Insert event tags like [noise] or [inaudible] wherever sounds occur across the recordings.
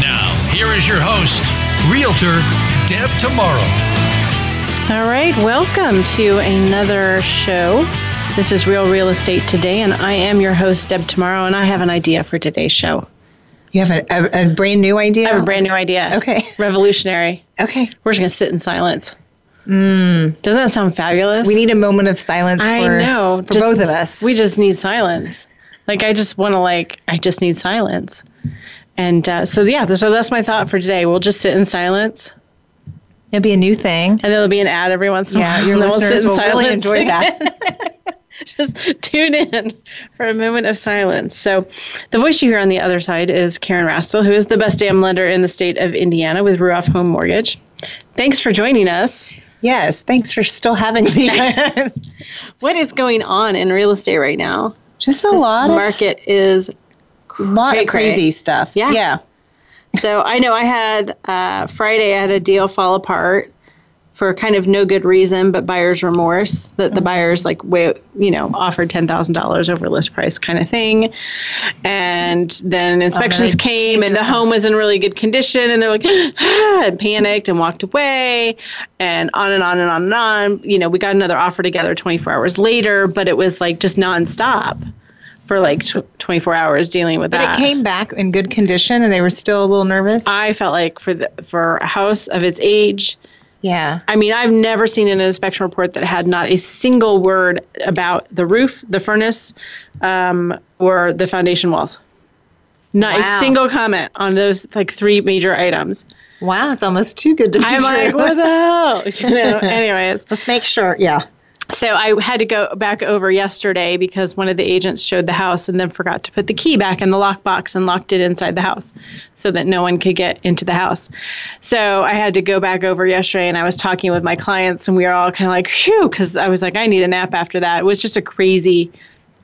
Now, here is your host, Realtor Deb Tomorrow. All right, welcome to another show. This is Real Real Estate Today, and I am your host, Deb Tomorrow, and I have an idea for today's show. You have a, a, a brand new idea? I have a brand new idea. Okay. Revolutionary. Okay. We're just going to sit in silence. Mm. Doesn't that sound fabulous? We need a moment of silence I for, know. for Just- both of us. We just need silence. Like, I just want to, like, I just need silence. And uh, so, yeah, so that's my thought for today. We'll just sit in silence, It'll be a new thing. and there'll be an ad every once in a Yeah, while. your [laughs] then we'll listeners sit in will really enjoy that. [laughs] just tune in for a moment of silence. So, the voice you hear on the other side is Karen Rastel, who is the best damn lender in the state of Indiana with Ruoff Home Mortgage. Thanks for joining us. yes. Thanks for still having me. [laughs] What is going on in real estate right now? Just a This lot market is of lot cray of cray. crazy stuff. Yeah. Yeah. so I know I had uh, Friday I had a deal fall apart for kind of no good reason, but buyer's remorse that the buyers like way you know offered ten thousand dollars over list price kind of thing, and then inspections they came and the home was in really good condition, and they're like [gasps] ah, and panicked and walked away, and on and on and on and on. You know, we got another offer together twenty four hours later, but it was like just nonstop for like tw 24 hours dealing with But that. But it came back in good condition and they were still a little nervous. I felt like for the for a house of its age, yeah. I mean, I've never seen an inspection report that had not a single word about the roof, the furnace, um, or the foundation walls. Not Wow. a single comment on those like three major items. Wow. It's almost too good to be true. I'm like, what the hell? [laughs] You know. [laughs] Anyways, Let's make sure. Yeah. So I had to go back over yesterday because one of the agents showed the house and then forgot to put the key back in the lockbox and locked it inside the house so that no one could get into the house. So I had to go back over yesterday and I was talking with my clients and we were all kind of like, phew, because I was like, I need a nap after that. It was just a crazy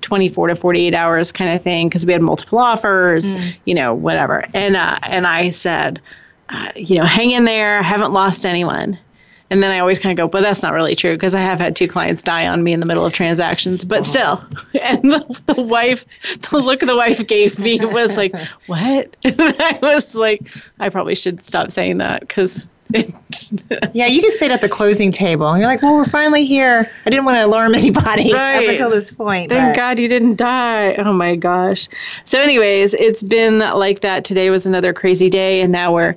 24 to 48 hours kind of thing because we had multiple offers, you know, whatever. And, uh, and I said, uh, you know, hang in there. I haven't lost anyone. And then I always kind of go, but that's not really true because I have had two clients die on me in the middle of transactions, but oh. still. [laughs] And the, the wife, the look the wife gave me was like, [laughs] what? [laughs] And I was like, I probably should stop saying that because. Yeah. You can sit at the closing table and you're like, well, we're finally here. I didn't want to alarm anybody Right. up until this point. Thank but- God you didn't die. Oh my gosh. So, anyways, it's been like that. Today was another crazy day, and now we're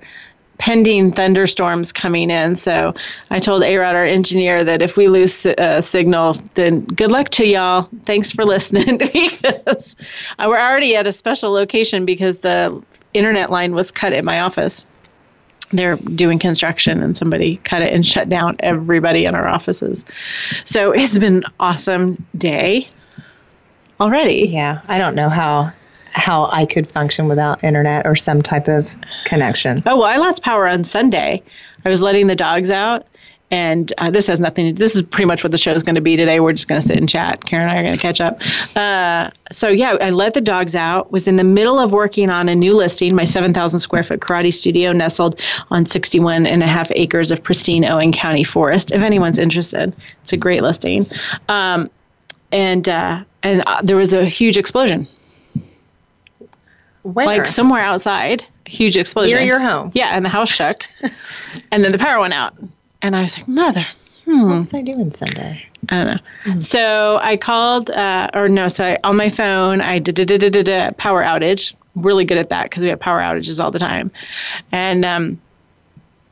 pending thunderstorms coming in. So, I told A Rod, our engineer, that if we lose uh, signal, then good luck to y'all. Thanks for [laughs] listening because we're already at a special location because the internet line was cut at my office. They're doing construction and somebody cut it and shut down everybody in our offices. So it's been an awesome day already. Yeah, I don't know how how I could function without internet or some type of connection. Oh well, I lost power on Sunday. I was letting the dogs out, and uh, this has nothing to. Do this is pretty much what the show is going to be today. We're just going to sit and chat. Karen and I are going to catch up. Uh, so yeah, I let the dogs out. Was in the middle of working on a new listing, my 7,000 square foot karate studio nestled on 61 and a half acres of pristine Owen County forest. If anyone's interested, it's a great listing. Um, and uh, and uh, there was a huge explosion, Where? like somewhere outside. Huge explosion near your home. Yeah, and the house shook, [laughs] and then the power went out, and I was like, "Mother, What was I doing Sunday? I don't know." So I called, uh, or no, so I, on my phone, I did a power outage. Really good at that because we have power outages all the time, and um,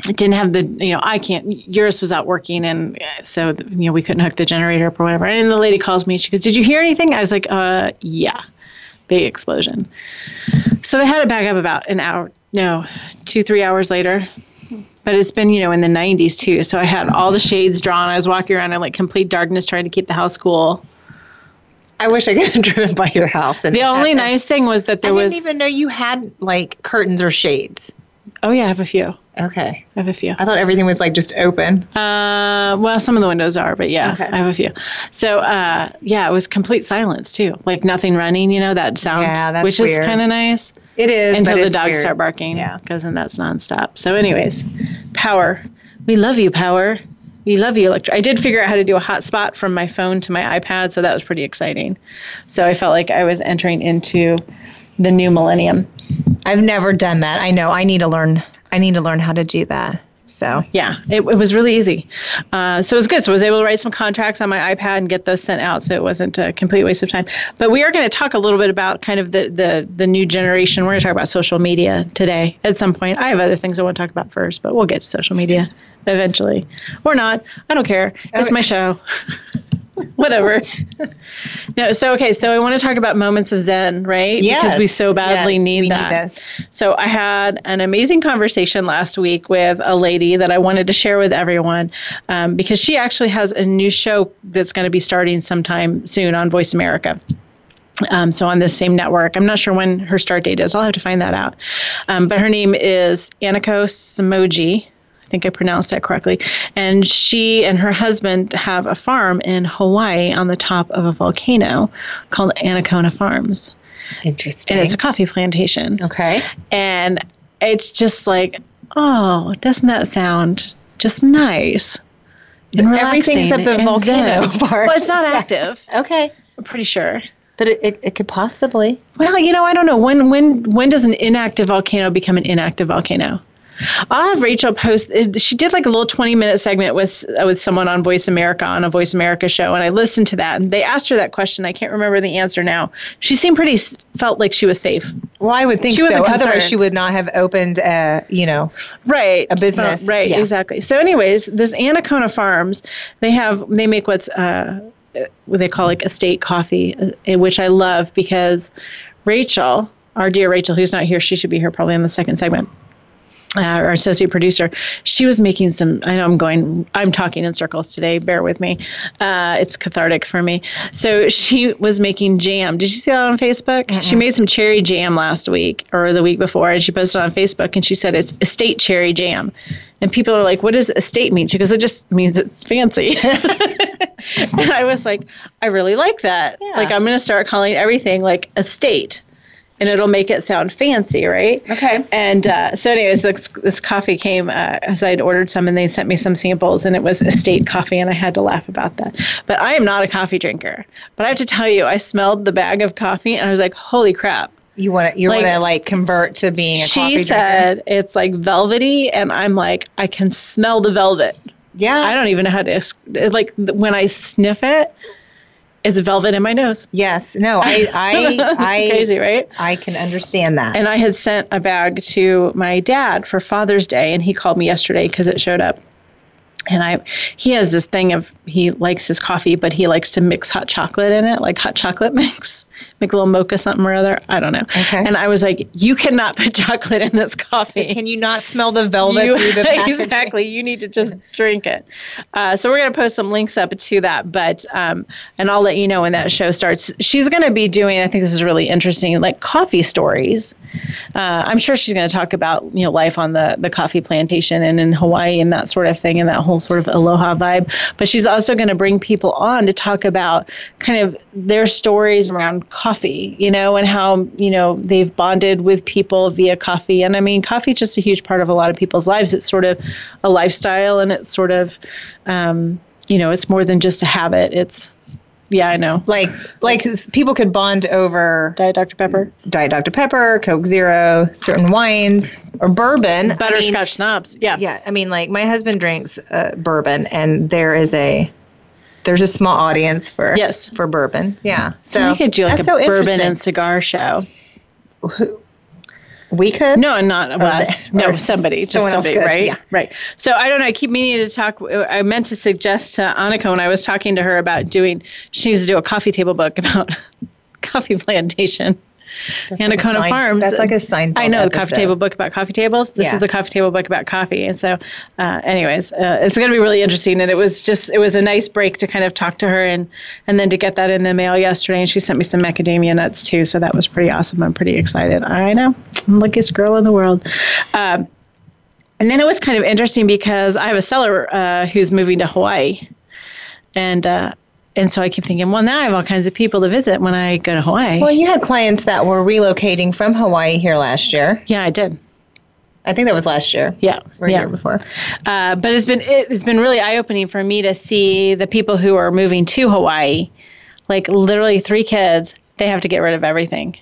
it didn't have the, you know, I can't. Yours was out working, and uh, so you know we couldn't hook the generator up or whatever. And the lady calls me. She goes, "Did you hear anything?" I was like, "Uh, yeah." Big explosion. So they had it back up about an hour, no, two, three hours later. But it's been, you know, in the 90s too. So I had all the shades drawn. I was walking around in like complete darkness trying to keep the house cool. I wish I could have [laughs] driven by your house. And The only nice thing was that I there was. didn't even know you had like curtains or shades. oh, yeah, I have a few. Okay. I have a few. I thought everything was like just open. Uh, well, some of the windows are, but yeah, Okay. I have a few. So, uh, yeah, it was complete silence too, like nothing running. You know that sound, Yeah, that's which weird. is kind of nice It is until the dogs weird. start barking. Yeah. because then that's nonstop. So, anyways, power. We love you, power. We love you, electric. I did figure out how to do a hotspot from my phone to my iPad, so that was pretty exciting. So I felt like I was entering into the new millennium. I've never done that. I know. I need to learn. I need to learn how to do that. So Yeah, it, it was really easy. Uh, so it was good. So I was able to write some contracts on my iPad and get those sent out. So it wasn't a complete waste of time. But we are going to talk a little bit about kind of the the, the new generation. We're going to talk about social media today at some point. I have other things I want to talk about first, but we'll get to social media eventually, or not. I don't care. It's my show. [laughs] [laughs] Whatever. no. So okay. So I want to talk about moments of Zen, right? because we so badly yes, need that. this. So I had an amazing conversation last week with a lady that I wanted to share with everyone um, because she actually has a new show that's going to be starting sometime soon on Voice America. Um, so on this same network, I'm not sure when her start date is. I'll have to find that out. Um, but her name is Aniko Samoji. I think I pronounced that correctly. And she and her husband have a farm in Hawaii on the top of a volcano called Anacona Farms. Interesting. And it's a coffee plantation okay. and it's just like, oh, doesn't that sound just nice? And Everything's at the volcano zen. [laughs] part. Well, it's not active. Okay. I'm pretty sure. But it, it, it could possibly. Well, you know, I don't know when when when does an inactive volcano become an inactive volcano? I'll have Rachel post. She did like a little twenty-minute segment with uh, with someone on Voice America on a Voice America show, and I listened to that. And they asked her that question. I can't remember the answer now. She seemed pretty felt like she was safe. Well, I would think She so. wasn't Otherwise, concerned. she would not have opened, uh, you know, right A business, right yeah. exactly so anyways this anacona farms they have they make what's uh what they call like estate coffee uh, which i love because rachel our dear rachel who's not here she should be here probably in the second segment uh, our associate producer, she was making some. I know I'm going. I'm talking in circles today. Bear with me. Uh, it's cathartic for me. So she was making jam. Did you see that on Facebook? She made some cherry jam last week or the week before, and she posted on Facebook, and she said it's estate cherry jam. And people are like, "What does estate mean?" She goes, "It just means it's fancy." [laughs] and I was like, "I really like that. Yeah. Like, I'm going to start calling everything like estate." And it'll make it sound fancy, right? Okay. And uh, so, anyways, this, this coffee came uh, as I'd ordered some, and they sent me some samples, and it was estate coffee, and I had to laugh about that. But I am not a coffee drinker. But I have to tell you, I smelled the bag of coffee, and I was like, "Holy crap!" you want to you Like- want to like convert to being a She coffee drinker. said it's like velvety, and I'm like, I can smell the velvet. Yeah. I don't even know how to like when I sniff it, it's velvet in my nose. Yes. No. I I [laughs] I Crazy, right? I can understand that. And I had sent a bag to my dad for Father's Day, and he called me yesterday because it showed up. And I, he has this thing of he likes his coffee, but he likes to mix hot chocolate in it, like hot chocolate [laughs] mix, make a little mocha something or other. I don't know. Okay. And I was like, you cannot put chocolate in this coffee. Can you not smell the velvet You- through the [laughs] packaging? exactly. You need to just drink it. Uh, so we're going to post some links up to that, but um, and I'll let you know when that show starts. She's going to be doing. I think this is really interesting, like coffee stories. Uh, I'm sure she's going to talk about you know life on the the coffee plantation and in Hawaii and that sort of thing and that whole sort of aloha vibe. But she's also going to bring people on to talk about kind of their stories around coffee, you know, and how you know they've bonded with people via coffee. And I mean, coffee is just a huge part of a lot of people's lives. It's sort of a lifestyle, and it's sort of um, you know, it's more than just a habit. It's yeah, I know. Like like people could bond over Diet Dr Pepper, Diet Dr Pepper, Coke Zero, certain wines, or bourbon. I mean, butterscotch snobs. Yeah. yeah, I mean, like my husband drinks uh, bourbon, and there is a there's a small audience for Yes. for bourbon. Yeah, So so we could do like a so bourbon and cigar show. we could. No, not us. the- No, somebody, just somebody, right? yeah. Right. So I don't know. I keep meaning to talk. I meant to suggest to Annika when I was talking to her about doing. She needs to do a coffee table book [laughs] about coffee plantation. That's like a Anacona Sein- Farms. That's like a sign. I know the coffee table book about coffee tables. This Yeah. is the coffee table book about coffee. And so, uh, anyways, uh, it's going to be really interesting. And it was just it was a nice break to kind of talk to her and and then to get that in the mail yesterday. And she sent me some macadamia nuts too, so that was pretty awesome. I'm pretty excited. I know, I'm the luckiest girl in the world. Um, And then it was kind of interesting because I have a seller uh, who's moving to Hawaii, and uh, and so I keep thinking, well, now I have all kinds of people to visit when I go to Hawaii. Well, you had clients that were relocating from Hawaii here last year. yeah, I did. I think that was last year. Yeah, Or yeah. year before. Uh, but it's been it's been really eye opening for me to see the people who are moving to Hawaii, like literally three kids. They have to get rid of everything.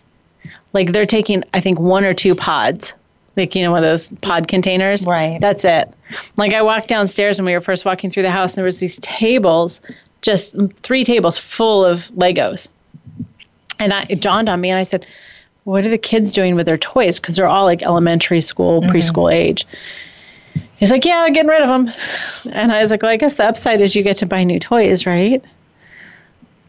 Like they're taking, I think, one or two pods, like you know, one of those pod containers. Right. That's it. Like I walked downstairs when we were first walking through the house, and there was these tables, just three tables full of Legos. And I, it dawned on me, and I said, "What are the kids doing with their toys? Because they're all like elementary school, mm-hmm. preschool age." He's like, "Yeah, getting rid of them." And I was like, "Well, I guess the upside is you get to buy new toys, right?"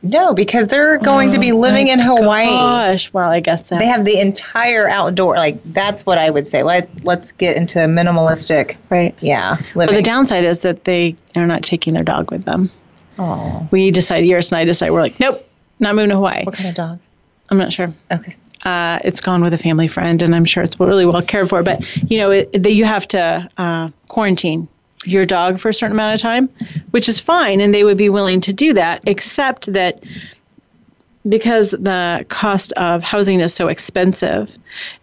No, because they're going to be oh living in Hawaii. Gosh, well, I guess so. They have the entire outdoor. Like that's what I would say. Let Let's get into a minimalistic. right. Yeah, But living. the downside is that they are not taking their dog with them. Oh, We decide, Iris and I decide, we're like, nope, not moving to Hawaii. what kind of dog? I'm not sure. Okay. uh, it's gone with a family friend, and I'm sure it's really well cared for. But you know, it, that you have to uh, quarantine your dog for a certain amount of time, which is fine, and they would be willing to do that, except that because the cost of housing is so expensive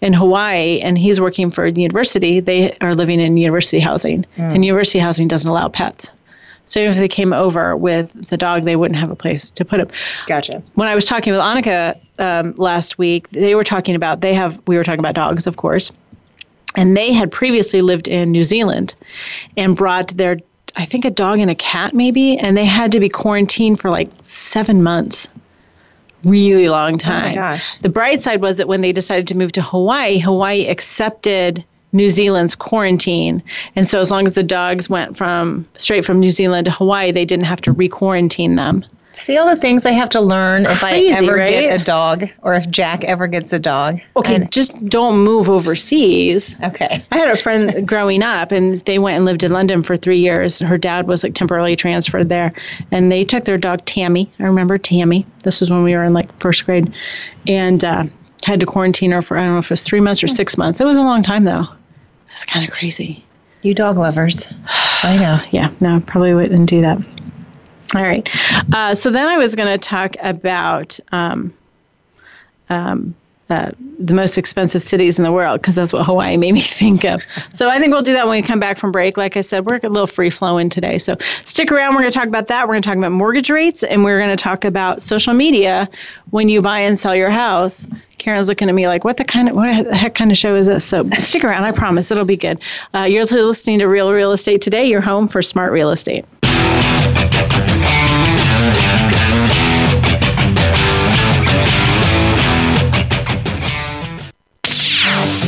in Hawaii, and he's working for the university, they are living in university housing, and university housing doesn't allow pets. So if they came over with the dog, they wouldn't have a place to put him Gotcha. when I was talking with Annika um, last week, they were talking about they have we were talking about dogs, of course, and they had previously lived in New Zealand and brought their I think a dog and a cat maybe, and they had to be quarantined for like seven months. Really long time. gosh. The bright side was that when they decided to move to Hawaii, Hawaii accepted New Zealand's quarantine. And so as long as the dogs went from straight from New Zealand to Hawaii, they didn't have to re-quarantine them. See all the things I have to learn if Crazy, I ever right? get a dog, or if Jack ever gets a dog. Okay, And- just don't move overseas. okay. I had a friend [laughs] growing up, and they went and lived in London for three years. Her dad was like temporarily transferred there, and they took their dog Tammy. I remember Tammy. This was when we were in like first grade, and uh, had to quarantine her for I don't know if it was three months or six months. It was a long time though. That's kind of crazy. You dog lovers. [sighs] I know. Yeah, no, probably wouldn't do that. All right. Uh, so then I was going to talk about um, um, uh, the most expensive cities in the world because that's what Hawaii made me [laughs] think of. So I think we'll do that when we come back from break. Like I said, we're a little free flowing today. So stick around. We're going to talk about that. We're going to talk about mortgage rates and we're going to talk about social media when you buy and sell your house. Karen's looking at me like, what the kind of what the heck kind of show is this? So stick around. I promise it'll be good. Uh, you're listening to Real Real Estate today. Your home for smart real estate.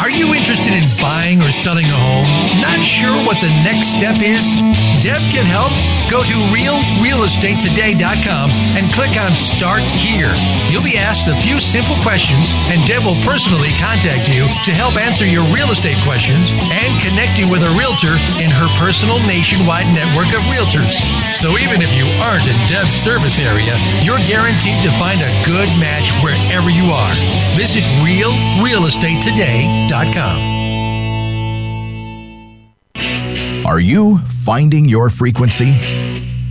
Are you interested in buying or selling a home? Not sure what the next step is? Deb can help. Go to realrealestatetoday.com and click on Start Here. You'll be asked a few simple questions, and Deb will personally contact you to help answer your real estate questions and connect you with a realtor in her personal nationwide network of realtors. So even if you aren't in Deb's service area, you're guaranteed to find a good match wherever you are. Visit realrealestatetoday.com. Are you finding your frequency?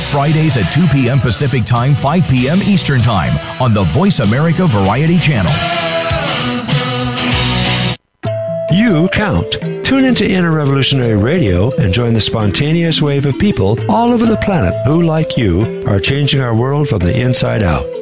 Fridays at 2 p.m. Pacific Time, 5 p.m. Eastern Time on the Voice America Variety Channel. You count. Tune into Inner Revolutionary Radio and join the spontaneous wave of people all over the planet who, like you, are changing our world from the inside out.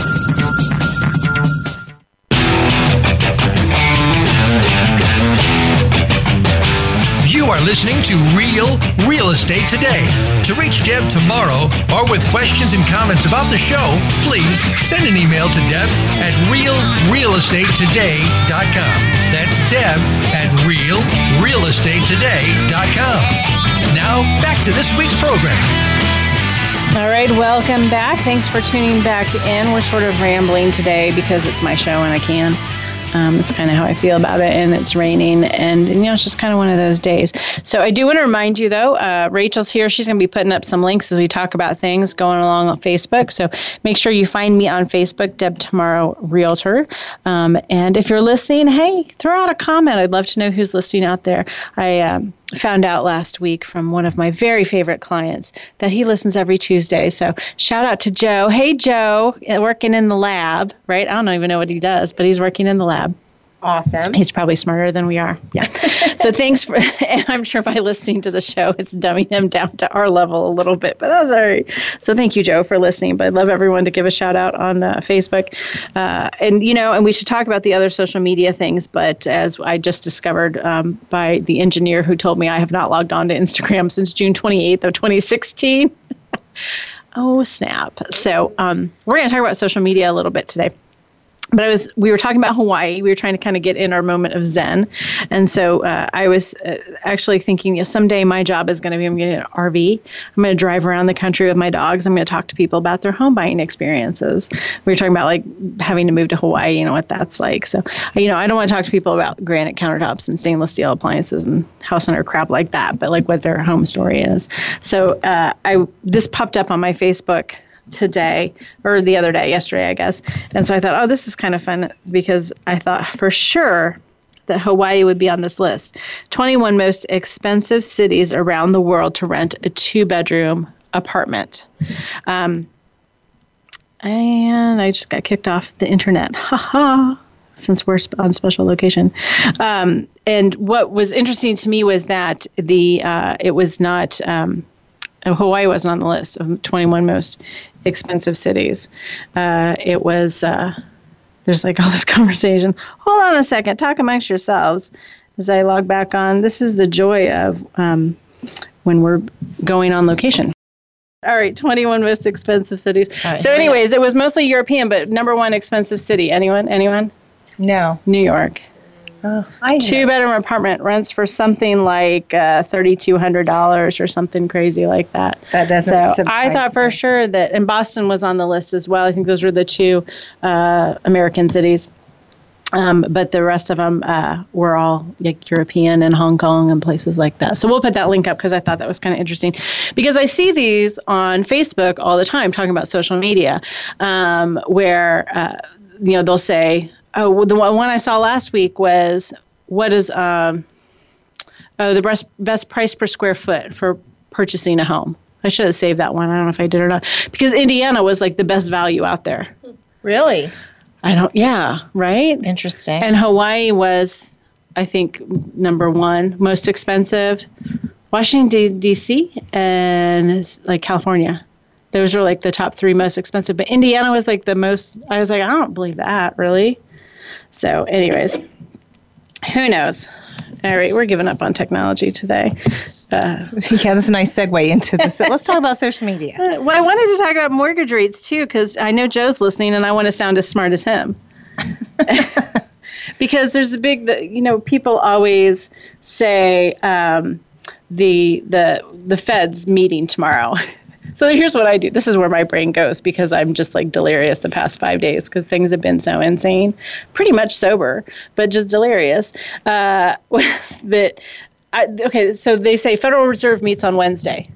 are listening to Real Real Estate Today. To reach Deb tomorrow or with questions and comments about the show, please send an email to Deb at realrealestatetoday.com. That's Deb at realrealestatetoday.com. Now, back to this week's program. All right, welcome back. Thanks for tuning back in. We're sort of rambling today because it's my show and I can. Um, it's kind of how I feel about it, and it's raining, and you know, it's just kind of one of those days. So I do want to remind you, though, uh, Rachel's here. She's going to be putting up some links as we talk about things going along on Facebook. So make sure you find me on Facebook, Deb Tomorrow Realtor. Um, and if you're listening, hey, throw out a comment. I'd love to know who's listening out there. I um, found out last week from one of my very favorite clients that he listens every Tuesday. So shout out to Joe. Hey, Joe, working in the lab, right? I don't even know what he does, but he's working in the lab. Awesome. He's probably smarter than we are. Yeah. [laughs] so thanks for, and I'm sure by listening to the show, it's dumbing him down to our level a little bit, but that's all right. So thank you, Joe, for listening. But I'd love everyone to give a shout out on uh, Facebook. Uh, and, you know, and we should talk about the other social media things. But as I just discovered um, by the engineer who told me I have not logged on to Instagram since June 28th of 2016. [laughs] oh, snap. So um, we're going to talk about social media a little bit today but I was we were talking about Hawaii. We were trying to kind of get in our moment of Zen, and so uh, I was uh, actually thinking, you know, someday my job is going to be I'm getting an RV. I'm going to drive around the country with my dogs. I'm going to talk to people about their home buying experiences. We were talking about like having to move to Hawaii, you know what that's like. So you know, I don't want to talk to people about granite countertops and stainless steel appliances and house hunter crap like that, but like what their home story is. So uh, I this popped up on my Facebook today or the other day, yesterday, I guess. And so I thought, oh, this is kind of fun because I thought for sure that Hawaii would be on this list. 21 most expensive cities around the world to rent a two bedroom apartment. Um, and I just got kicked off the internet. Ha ha since we're on special location. Um, and what was interesting to me was that the uh, it was not um, Hawaii wasn't on the list of 21 most expensive cities. Uh, it was, uh, there's like all this [laughs] conversation. Hold on a second, talk amongst yourselves as I log back on. This is the joy of um, when we're going on location. All right, 21 most expensive cities. Right, so, anyways, it was mostly European, but number one expensive city. Anyone? Anyone? No. New York. Oh, two bedroom apartment rents for something like uh, thirty two hundred dollars or something crazy like that. That doesn't. So I thought for me. sure that, and Boston was on the list as well. I think those were the two uh, American cities. Um, but the rest of them uh, were all like European and Hong Kong and places like that. So we'll put that link up because I thought that was kind of interesting because I see these on Facebook all the time talking about social media, um, where uh, you know they'll say oh, the one I saw last week was what is um, oh the best best price per square foot for purchasing a home. I should have saved that one. I don't know if I did or not because Indiana was like the best value out there. Really? I don't. Yeah. Right. Interesting. And Hawaii was, I think, number one most expensive. Washington D.C. and like California. Those were like the top three most expensive. But Indiana was like the most. I was like, I don't believe that really. So, anyways, who knows? All right, we're giving up on technology today. Uh, [laughs] yeah, that's a nice segue into this. Let's talk about social media. [laughs] Well, I wanted to talk about mortgage rates too, because I know Joe's listening, and I want to sound as smart as him. [laughs] because there's a big, you know, people always say um, the the the Fed's meeting tomorrow. So here's what I do. This is where my brain goes because I'm just like delirious the past five days because things have been so insane. Pretty much sober, but just delirious. Uh, [laughs] that I, okay, so they say Federal Reserve meets on Wednesday.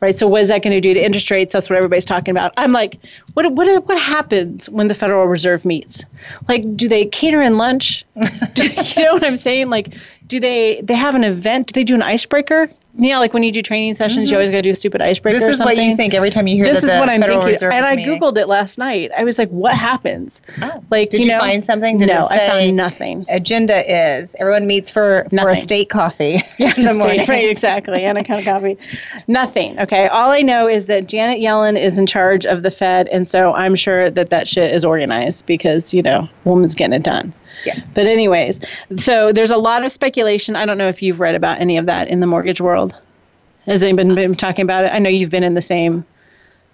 right? So what is that going to do to interest rates? That's what everybody's talking about. I'm like, what what what happens when the Federal Reserve meets? Like, do they cater in lunch? do, [laughs] you know what I'm saying? Like, do they they have an event? Do they do an icebreaker? Yeah, like when you do training sessions, you always got to do a stupid icebreaker. Mm-hmm. This is or what you think every time you hear This is what I'm thinking, Reserve and I googled it last night. I was like, "What happens?" Oh. Like, Did you, know, find something? Did no, I found nothing. Agenda is everyone meets for for a state coffee [laughs] Yeah, in the morning. right, exactly, and a cup of coffee. Nothing. Okay. All I know is that Janet Yellen is in charge of the Fed, and so I'm sure that that shit is organized because you know, woman's getting it done. Yeah. But anyways, so there's a lot of speculation. I don't know if you've read about any of that in the mortgage world. Has anyone been talking about it? I know you've been in the same.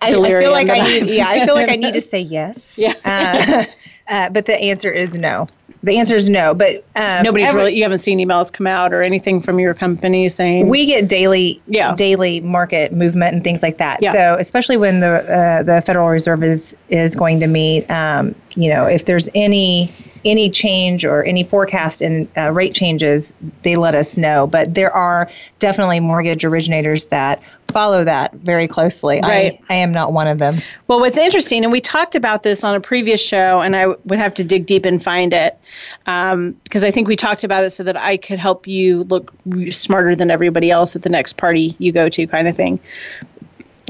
I, I feel like I need. I'm Yeah, I feel like I need to say yes. [laughs] Yeah. Uh, uh, but the answer is no. The answer is no. But um, Nobody's every- really. You haven't seen emails come out or anything from your company saying we get daily Yeah. daily market movement and things like that. Yeah. So especially when the uh, the Federal Reserve is is going to meet, um, you know, if there's any any change or any forecast in uh, rate changes, they let us know. But there are definitely mortgage originators that follow that very closely. Right. I, I am not one of them. Well, what's interesting, and we talked about this on a previous show, and I would have to dig deep and find it um, because I think we talked about it so that I could help you look smarter than everybody else at the next party you go to, kind of thing.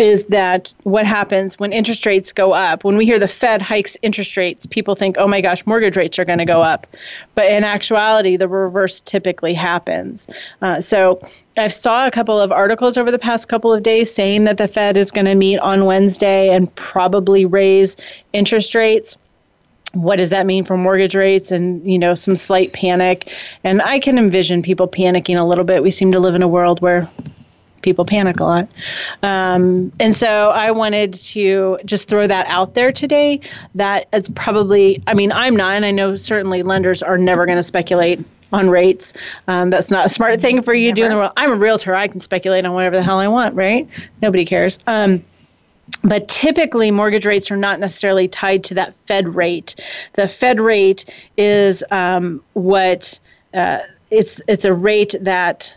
Is that what happens when interest rates go up? When we hear the Fed hikes interest rates, people think, oh my gosh, mortgage rates are going to go up. But in actuality, the reverse typically happens. Uh, so I've saw a couple of articles over the past couple of days saying that the Fed is going to meet on Wednesday and probably raise interest rates what does that mean for mortgage rates and you know some slight panic and i can envision people panicking a little bit we seem to live in a world where people panic a lot. Um, and so i wanted to just throw that out there today that it's probably i mean i'm not and i know certainly lenders are never going to speculate on rates. Um, that's not a smart thing for you to do in the world. I'm a realtor. I can speculate on whatever the hell i want right? Nobody cares. Um, but typically mortgage rates are not necessarily tied to that Fed rate. The Fed rate is um, what uh, it's it's a rate that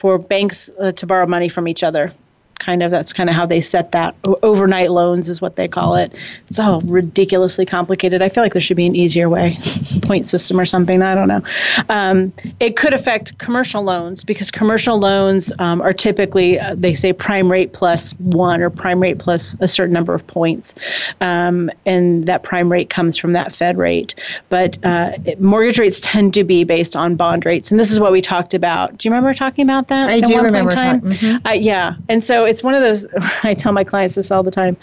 for banks uh, to borrow money from each other. Kind of that's kind of how they set that. Overnight loans is what they call it. It's all ridiculously complicated. I feel like there should be an easier way, [laughs] point system or something. I don't know. Um, it could affect commercial loans because commercial loans um, are typically uh, they say prime rate plus one or prime rate plus a certain number of points, um, and that prime rate comes from that Fed rate. But uh, it- mortgage rates tend to be based on bond rates, and this is what we talked about. Do you remember talking about that? I do one point in remember time? Uh, yeah, and so it's one of those. [laughs] I tell my clients this all the time.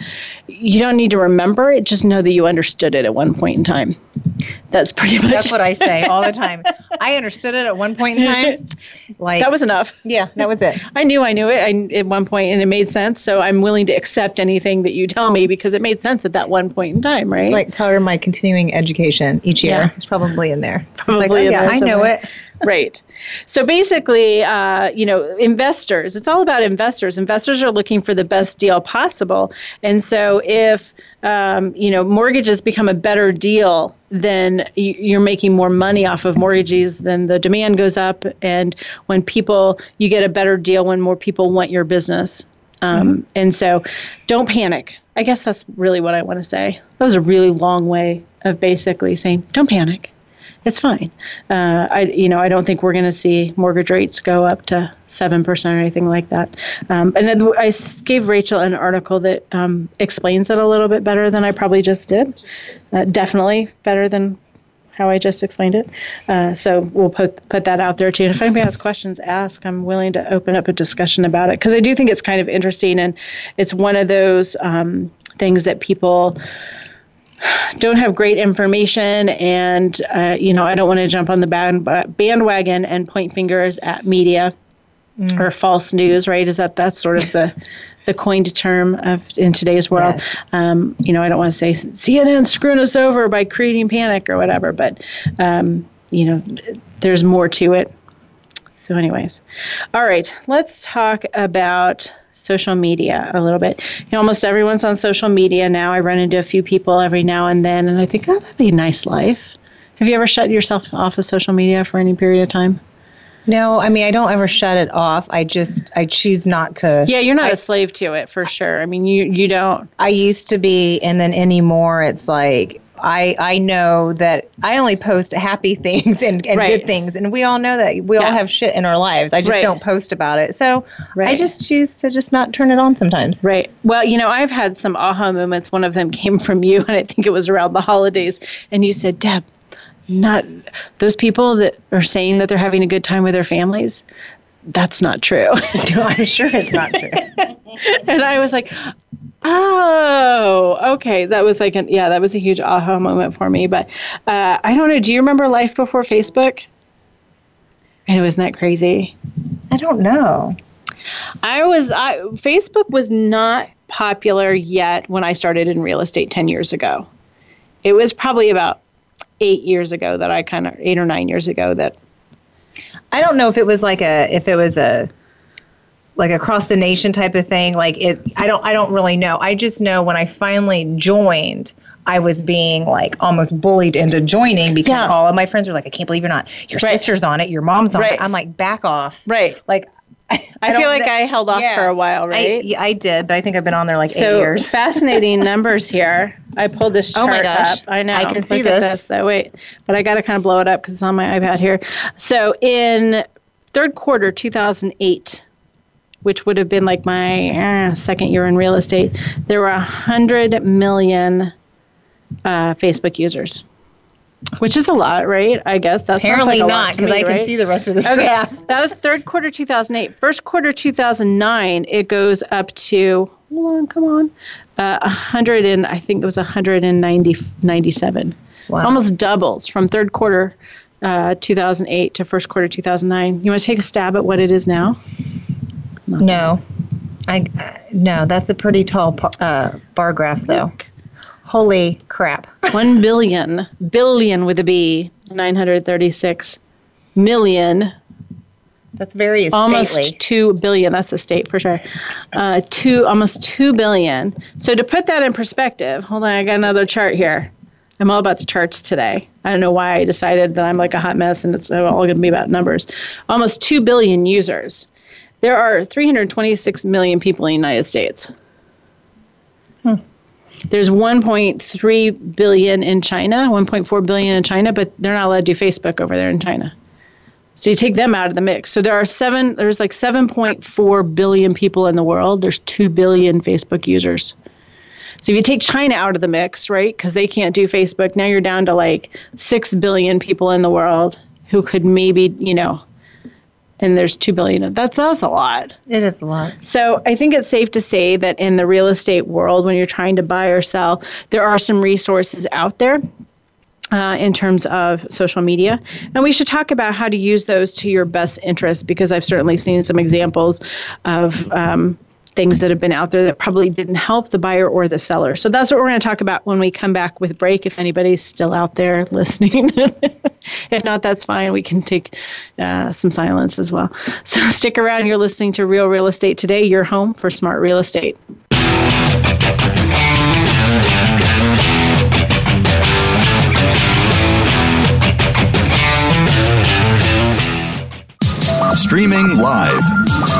You don't need to remember it; just know that you understood it at one point in time. That's pretty much. That's what I say [laughs] all the time. I understood it at one point in time. [laughs] Like that was enough. yeah, that was it. I knew I knew it I, at one point, and it made sense. So I'm willing to accept anything that you tell me because it made sense at that one point in time, right? Like part of my continuing education each year. Yeah. It's probably in there. Probably like, oh, in yeah, there I know it. Right. So basically, uh, you know, investors, it's all about investors. Investors are looking for the best deal possible. And so if, um, you know, mortgages become a better deal, then you're making more money off of mortgages, then the demand goes up. And when people, you get a better deal when more people want your business. Um, And so don't panic. I guess that's really what I want to say. That was a really long way of basically saying, don't panic it's fine. Uh, I, you know, I don't think we're going to see mortgage rates go up to seven percent or anything like that. Um, and then I gave Rachel an article that um, explains it a little bit better than I probably just did. Uh, definitely better than how I just explained it. Uh, so we'll put put that out there too. And if anybody has questions, ask. I'm willing to open up a discussion about it because I do think it's kind of interesting and it's one of those um, things that people don't have great information and uh, you know i don't want to jump on the band, bandwagon and point fingers at media or false news right? Is that that's sort of the [laughs] the coined term of in today's world. Yes. um, you know i don't want to say cnn's screwing us over by creating panic or whatever but um, you know there's more to it so anyways all right let's talk about social media a little bit you know, almost everyone's on social media now i run into a few people every now and then and i think oh that'd be a nice life have you ever shut yourself off of social media for any period of time No, I mean I don't ever shut it off. I just I choose not to. Yeah, you're not I, a slave to it for sure. I mean, you you don't. I used to be, and then anymore, it's like I I know that I only post happy [laughs] things and, and Right. good things, and we all know that we Yeah. all have shit in our lives. I just Right. don't post about it, so I just choose to just not turn it on sometimes. Right. Well, you know, I've had some aha moments. One of them came [laughs] from you, and I think it was around the holidays. And you said, Deb, not those people that are saying that they're having a good time with their families. That's not true. [laughs] I'm sure it's not true. [laughs] and I was like, oh, okay. That was like, an, yeah, that was a huge aha moment for me. But uh, I don't know. Do you remember life before Facebook? And wasn't that crazy? I don't know. I was I Facebook was not popular yet when I started in real estate 10 years ago. It was probably about 8 years ago that I kind of 8 or 9 years ago that I don't know if it was like a if it was a like across the nation type of thing. Like it, I don't I don't really know. I just know when I finally joined. I was being like almost bullied into joining because Yeah. all of my friends were like, I can't believe you're not. Your Right. sister's on it. Your mom's on Right. it. I'm like, back off. Right. Like, [laughs] I, I, feel like I held off yeah. for a while, I, right? yeah, I did, but I think I've been on there like eight so years. [laughs] fascinating numbers here. I pulled this chart Oh my gosh. up. I know. I can Look see this. this. So wait, but I got to kind of blow it up because it's on my iPad here. So in third quarter 2008, which would have been like my eh, second year in real estate, there were 100 million uh, Facebook users, which is a lot, right? I guess that's Apparently like a not, because I can right? see the rest of this Okay, graph. [laughs] that was third quarter 2008. First quarter 2009, it goes up to hold on, come on, uh, 100 and I think it was 190 97. Wow. Almost doubles from third quarter uh, 2008 to first quarter 2009. You want to take a stab at what it is now? No, I no. That's a pretty tall uh, bar graph, though. Holy crap! One billion, billion with a B, 936 million That's very almost stately. two billion. That's a state for sure. Uh, two, almost two billion. So to put that in perspective, hold on, I got another chart here. I'm all about the charts today. I don't know why I decided that I'm like a hot mess and it's all going to be about numbers. Almost two billion users. There are 326 million people in the United States. There's 1.3 billion in China, 1.4 billion in China, but they're not allowed to do Facebook over there in China. So you take them out of the mix. So there are seven. There's like 7.4 billion people in the world. There's two billion Facebook users. So if you take China out of the mix, right, because they can't do Facebook, now you're down to like six billion people in the world who could maybe, you know, and there's two billion. of That's that's a lot. It is a lot. So I think it's safe to say that in the real estate world, when you're trying to buy or sell, there are some resources out there. Uh, in terms of social media. And we should talk about how to use those to your best interest because I've certainly seen some examples of um, things that have been out there that probably didn't help the buyer or the seller. So that's what we're going to talk about when we come back with break, if anybody's still out there [laughs] listening. if not, that's fine. We can take uh, some silence as well. [laughs] So stick around. You're listening to Real Real Estate Today, your home for smart real estate. Streaming live.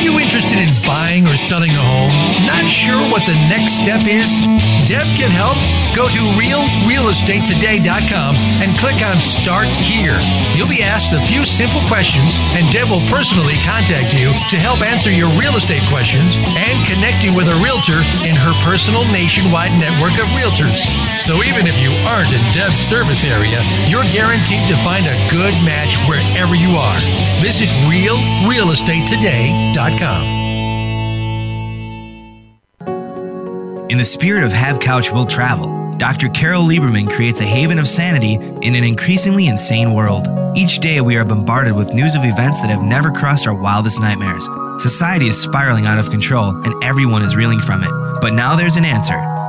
you interested in buying or selling a home? Not sure what the next step is? Deb can help. Go to realrealestatetoday.com and click on Start Here. You'll be asked a few simple questions, and Deb will personally contact you to help answer your real estate questions and connect you with a realtor in her personal nationwide network of realtors. So even if you aren't in Deb's service area, you're guaranteed to find a good match wherever you are. Visit realrealestatetoday.com. In the spirit of Have Couch Will Travel, Dr. Carole Lieberman creates a haven of sanity in an increasingly insane world. Each day, we are bombarded with news of events that have never crossed our wildest nightmares. Society is spiraling out of control, and everyone is reeling from it. But now there's an answer.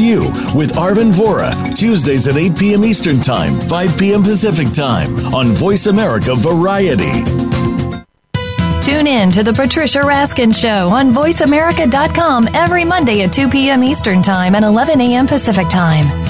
You with Arvin Vora, Tuesdays at 8 p.m. Eastern Time, 5 p.m. Pacific Time on Voice America Variety. Tune in to the Patricia Raskin Show on VoiceAmerica.com every Monday at 2 p.m. Eastern Time and 11 a.m. Pacific Time.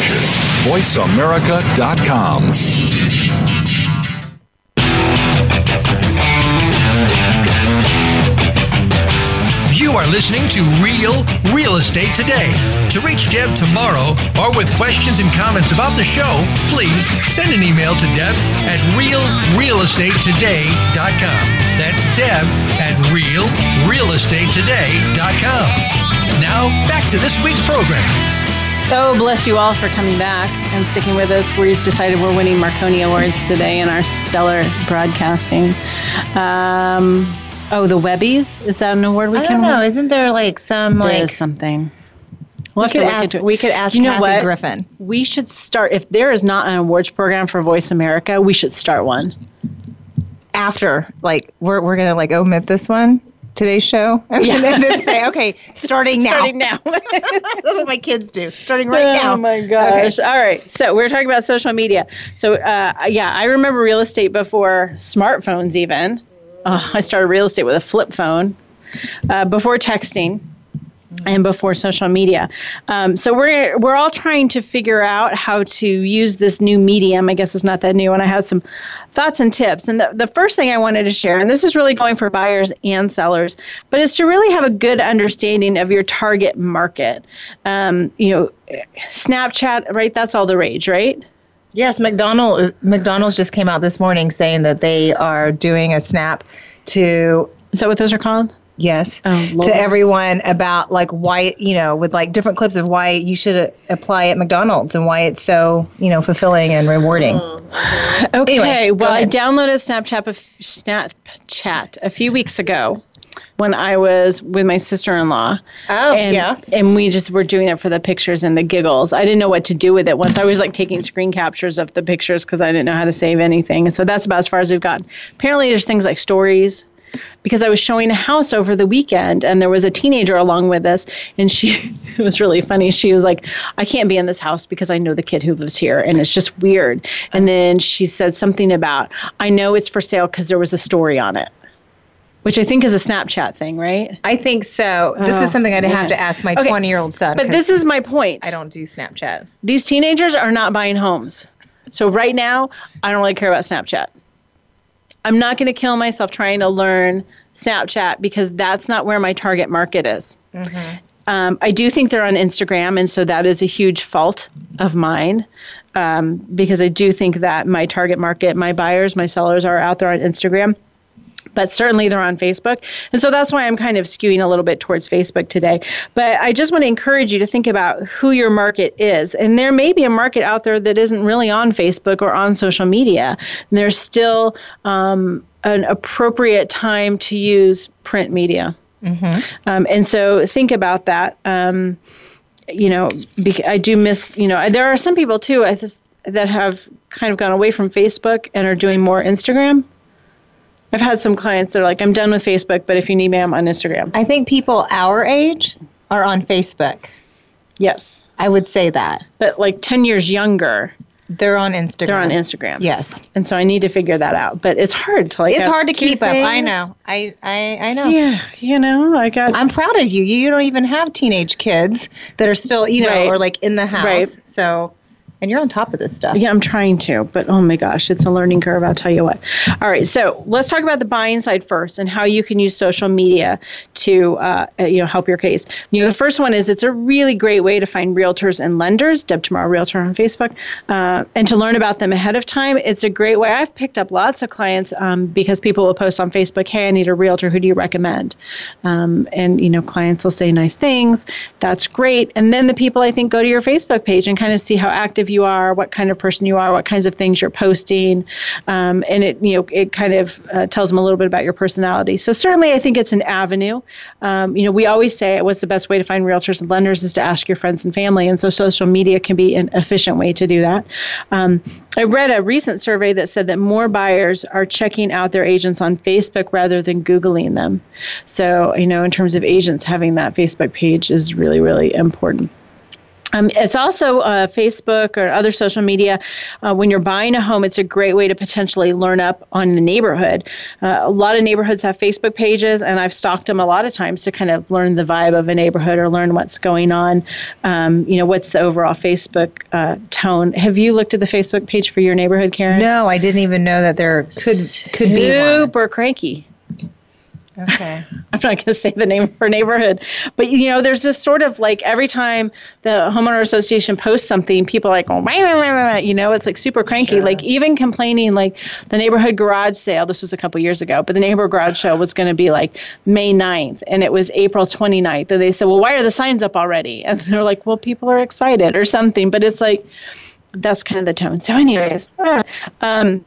VoiceAmerica.com. You are listening to Real Real Estate Today. To reach Deb Tomaro or with questions and comments about the show, please send an email to Deb at realrealestatetoday.com. That's Deb at realrealestatetoday.com. Now, back to this week's program. Oh, bless you all for coming back and sticking with us. We've decided we're winning Marconi Awards today in our stellar broadcasting. Um, oh, the Webbies? Is that an award we I can don't know. win? Isn't there like some There like is something. We'll we could ask we could ask You know Kathy what? Griffin. We should start, if there is not an awards program for Voice America, we should start one. after like we're we're gonna like omit this one today's show [laughs] and Yeah. then, then say okay starting now Starting now. [laughs] that's what my kids do starting right oh now Oh my gosh. All right. So we're talking about social media. So, uh, yeah, I remember real estate before smartphones, even. Uh, I started real estate with a flip phone uh, before texting. And before social media, um, so we're we're all trying to figure out how to use this new medium. I guess it's not that new, and I had some thoughts and tips. And the, the first thing I wanted to share, and this is really going for buyers and sellers, but is to really have a good understanding of your target market. Um, you know, Snapchat, right? That's all the rage, right? yes mcdonald mcdonald's just came out this morning saying that they are doing a snap to Is that what those are called? Yes Oh, to everyone about like why you know with like different clips of why you should apply at mcdonald's and why it's so you know fulfilling and rewarding mm-hmm. Okay. Anyway, well, I downloaded Snapchat a, f- Snapchat a few weeks ago when I was with my sister-in-law. Oh, and, yeah. And we just were doing it for the pictures and the giggles. I didn't know what to do with it. Once I was like taking screen captures of the pictures because I didn't know how to save anything. And so that's about as far as we've gotten. Apparently, there's things like stories. Because I was showing a house over the weekend and there was a teenager along with us, and she, [laughs] it was really funny. She was like, I can't be in this house because I know the kid who lives here, and it's just weird. And then she said something about, I know it's for sale because there was a story on it, which I think is a Snapchat thing, right? i think so this Oh, is something i'd have to ask my Okay, 20 year old son But this is my point. i don't do snapchat These teenagers are not buying homes. So right now, I don't really care about Snapchat. I'm not going to kill myself trying to learn Snapchat because that's not where my target market is. Um, I do think they're on Instagram, and so that is a huge fault of mine um, because I do think that my target market, my buyers, my sellers are out there on Instagram but certainly they're on Facebook. And so that's why I'm kind of skewing a little bit towards Facebook today. But I just want to encourage you to think about who your market is. And there may be a market out there that isn't really on Facebook or on social media. And there's still um, an appropriate time to use print media. Um, and so think about that. Um, you know, I do miss, you know, there are some people too that have kind of gone away from Facebook and are doing more Instagram. I've had some clients that are like, I'm done with Facebook, but if you need me, I'm on Instagram. i think people our age are on facebook Yes. i would say that But like 10 years younger, They're on Instagram. They're on Instagram. Yes. And so I need to figure that out. But it's hard to like. It's hard to keep up. I know. I, I I know. Yeah, you know, I got. I'm proud of you. You don't even have teenage kids that are still, you know, Right. or like in the house. Right. So, and you're on top of this stuff. Yeah, I'm trying to, but oh my gosh, it's a learning curve. I'll tell you what. All right, so let's talk about the buying side first and how you can use social media to, uh, you know, help your case. You know, the first one is it's a really great way to find realtors and lenders. Deb Tomaro Realtor on Facebook, uh, and to learn about them ahead of time. It's a great way. I've picked up lots of clients um, because people will post on Facebook, "Hey, I need a realtor. Who do you recommend?" Um, and you know, clients will say nice things. That's great. And then the people I think go to your Facebook page and kind of see how active you are, what kind of person you are, what kinds of things you're posting, um, and it you know it kind of uh, tells them a little bit about your personality. So certainly, I think it's an avenue. Um, you know, we always say what's the best way to find realtors and lenders is to ask your friends and family, and so social media can be an efficient way to do that. Um, I read a recent survey that said that more buyers are checking out their agents on Facebook rather than Googling them. So, you know, in terms of agents, having that Facebook page is really, really important. Um, it's also uh, Facebook or other social media. Uh, when you're buying a home, it's a great way to potentially learn up on the neighborhood. Uh, a lot of neighborhoods have Facebook pages, and I've stalked them a lot of times to kind of learn the vibe of a neighborhood or learn what's going on. Um, you know, what's the overall Facebook uh, tone? Have you looked at the Facebook page for your neighborhood, Karen? No, I didn't even know that there could could be. Super cranky. Okay. [laughs] I'm not going to say the name of her neighborhood, but you know, there's this sort of like every time the homeowner association posts something, people are like, oh, wah, wah, wah, wah," you know, it's like super cranky. Like even complaining, like the neighborhood garage sale. This was a couple years ago, but the neighborhood garage sale was going to be like May 9th, and it was April 29th. And they said, well, why are the signs up already? And [laughs] they're like, well, people are excited or something. But it's like that's kind of the tone. So, anyways, [laughs] um,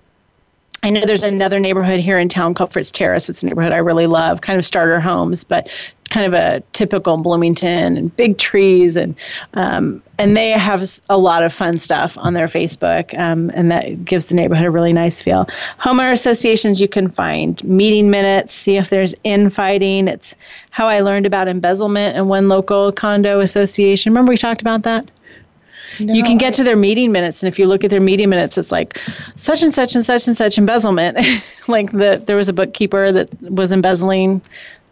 I know there's another neighborhood here in town called Fritz Terrace. It's a neighborhood I really love, kind of starter homes, but kind of a typical Bloomington and big trees and um, and they have a lot of fun stuff on their Facebook, um, and that gives the neighborhood a really nice feel. Homeowner associations you can find meeting minutes, see if there's infighting. It's how I learned about embezzlement in one local condo association. Remember we talked about that? You can get to their meeting minutes and if you look at their meeting minutes it's like such and such and such and such embezzlement. [laughs] Like the there was a bookkeeper that was embezzling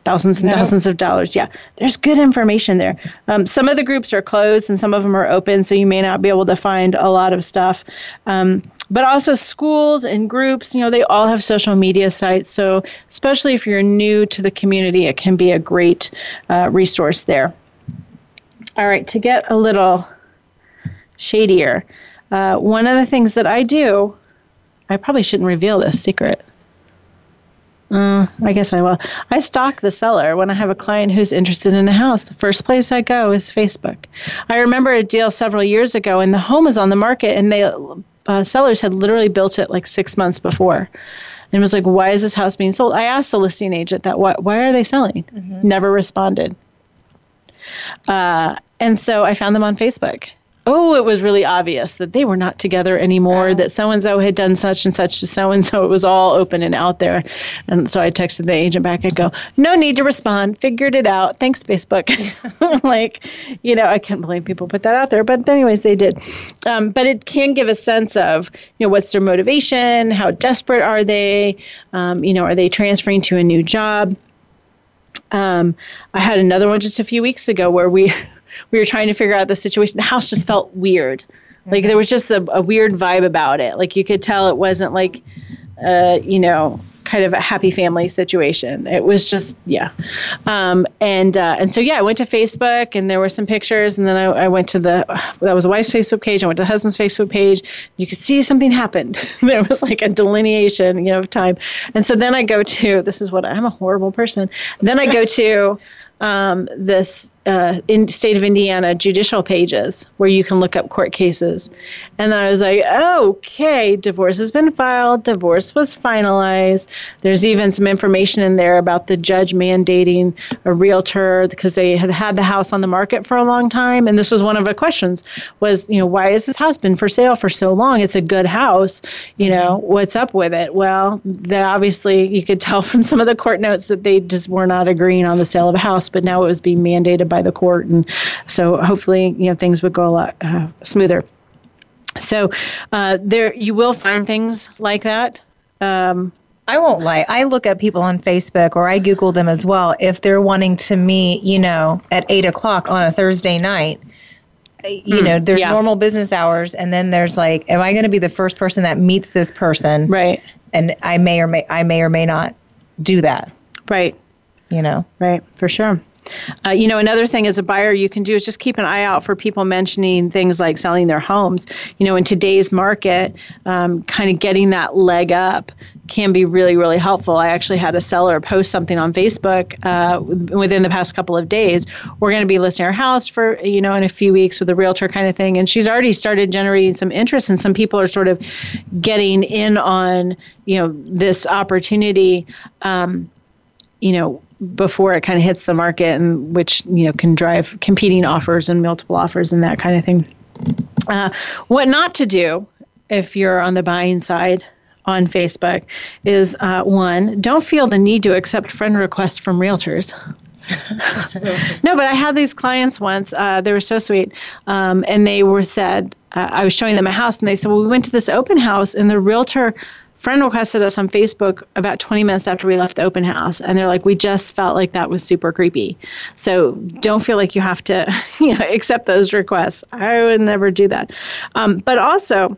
thousands and No. thousands of dollars. Yeah there's good information there. Um, some of the groups are closed and some of them are open so you may not be able to find a lot of stuff. Um, but also schools and groups you know they all have social media sites so especially if you're new to the community it can be a great uh, resource there. All right to get a little shadier. Uh, one of the things that I do, I probably shouldn't reveal this secret. Uh, I guess I will. I stalk the seller when I have a client who's interested in a house. The first place I go is Facebook. I remember a deal several years ago, and the home was on the market, and the uh, sellers had literally built it like six months before, and it was like, "Why is this house being sold?" I asked the listing agent that, "Why, why are they selling?" Never responded. Uh, and so I found them on Facebook. Oh, it was really obvious that they were not together anymore, that so and so had done such and such to so and so. It was all open and out there. And so I texted the agent back. I go, no need to respond. Figured it out. Thanks, Facebook. [laughs] like, you know, I can't believe people put that out there. But, anyways, they did. Um, but it can give a sense of, you know, what's their motivation? How desperate are they? Um, you know, are they transferring to a new job? Um, I had another one just a few weeks ago where we [laughs] we were trying to figure out the situation. The house just felt weird. Like there was just a, a weird vibe about it. Like you could tell it wasn't like, uh, you know, kind of a happy family situation. It was just yeah, um, and uh, and so yeah, I went to Facebook and there were some pictures, and then I, I went to the that was a wife's Facebook page. I went to the husband's Facebook page. You could see something happened. [laughs] there was like a delineation, you know, of time. And so then I go to this is what I'm a horrible person. Then I go to um, this uh, in state of Indiana judicial pages where you can look up court cases. And I was like, okay, divorce has been filed, divorce was finalized. There's even some information in there about the judge mandating a realtor because they had had the house on the market for a long time. And this was one of the questions was, you know, why has this house been for sale for so long? It's a good house. You know, what's up with it? Well, they obviously, you could tell [laughs] from some of the court notes that they just were not agreeing on the sale of a house, but now it was being mandated by the court. And so hopefully, you know, things would go a lot uh, smoother. So uh, there, you will find things like that. Um, I won't lie. I look at people on Facebook or I Google them as well. If they're wanting to meet, you know, at eight o'clock on a Thursday night, you mm, know, there's yeah. normal business hours, and then there's like, am I going to be the first person that meets this person? Right. And I may or may I may or may not do that. Right. You know. Right. For sure. Uh, you know, another thing as a buyer you can do is just keep an eye out for people mentioning things like selling their homes. You know, in today's market, um, kind of getting that leg up can be really, really helpful. I actually had a seller post something on Facebook uh, within the past couple of days. We're going to be listing our house for, you know, in a few weeks with a realtor kind of thing. And she's already started generating some interest, and some people are sort of getting in on, you know, this opportunity. Um, you know, before it kind of hits the market and which you know can drive competing offers and multiple offers and that kind of thing uh, what not to do if you're on the buying side on facebook is uh, one don't feel the need to accept friend requests from realtors [laughs] no, but I had these clients once. Uh, they were so sweet, um, and they were said uh, I was showing them a house, and they said, "Well, we went to this open house, and the realtor friend requested us on Facebook about 20 minutes after we left the open house, and they're like, we just felt like that was super creepy. So don't feel like you have to, [laughs] you know, accept those requests. I would never do that. Um, but also,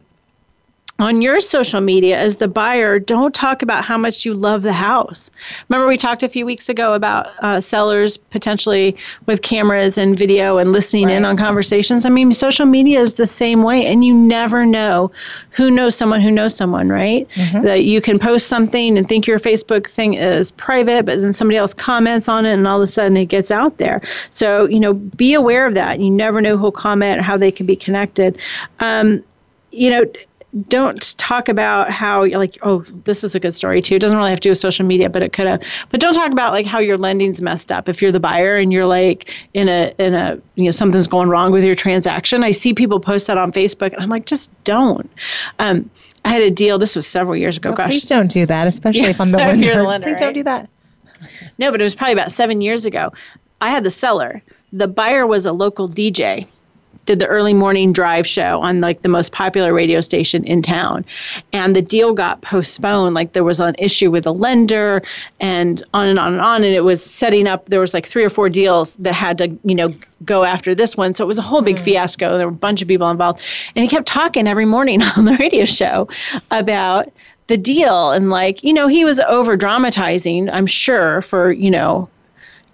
on your social media as the buyer, don't talk about how much you love the house. Remember, we talked a few weeks ago about uh, sellers potentially with cameras and video and listening right. in on conversations. I mean, social media is the same way, and you never know who knows someone who knows someone, right? Mm-hmm. That you can post something and think your Facebook thing is private, but then somebody else comments on it, and all of a sudden it gets out there. So, you know, be aware of that. You never know who'll comment or how they can be connected. Um, you know, don't talk about how you're like oh this is a good story too. It doesn't really have to do with social media but it could have but don't talk about like how your lending's messed up. If you're the buyer and you're like in a in a you know something's going wrong with your transaction i see people post that on facebook and i'm like just don't. Um, i had a deal this was several years ago gosh. please don't do that especially yeah, if i'm the [laughs] lender, You're the lender please right? don't do that. No but it was probably about seven years ago. I had the seller. The buyer was a local dj did the early morning drive show on like the most popular radio station in town. And the deal got postponed like there was an issue with a lender and on and on and on. And it was setting up there was like three or four deals that had to you know go after this one. So it was a whole big mm. fiasco. There were a bunch of people involved. And he kept talking every morning [laughs] on the radio show about the deal. And like you know he was over dramatizing i'm sure for you know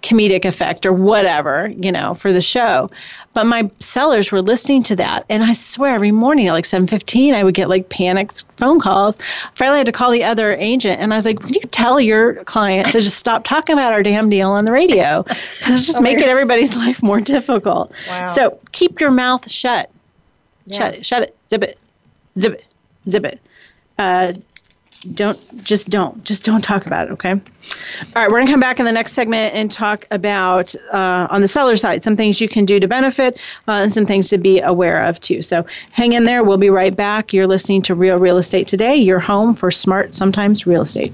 comedic effect or whatever, you know, for the show. But my sellers were listening to that, and I swear every morning at like seven fifteen, I would get like panicked phone calls. Finally, I had to call the other agent, and I was like, "Would you tell your client to just stop talking about our damn deal on the radio? Because it's just oh making everybody's [laughs] life more difficult." Wow. So keep your mouth shut. Yeah. Shut it. Shut it. Zip it. Zip it. Zip it. Uh, don't just don't just don't talk about it okay? All right we're going to come back in the next segment and talk about uh, on the seller side some things you can do to benefit uh, and some things to be aware of too. So hang in there. We'll be right back. You're listening to real real estate today your home for smart sometimes real estate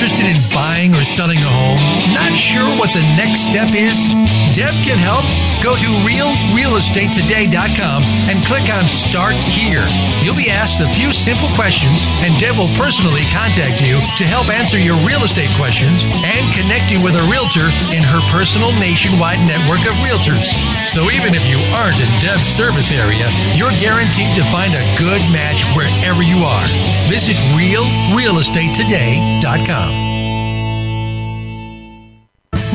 interested in buying or selling a home? Not sure what the next step is? Deb can help. Go to realrealestatetoday.com and click on Start Here. You'll be asked a few simple questions, and Deb will personally contact you to help answer your real estate questions and connect you with a realtor in her personal nationwide network of realtors. So even if you aren't in Deb's service area, you're guaranteed to find a good match wherever you are. Visit realrealestatetoday.com.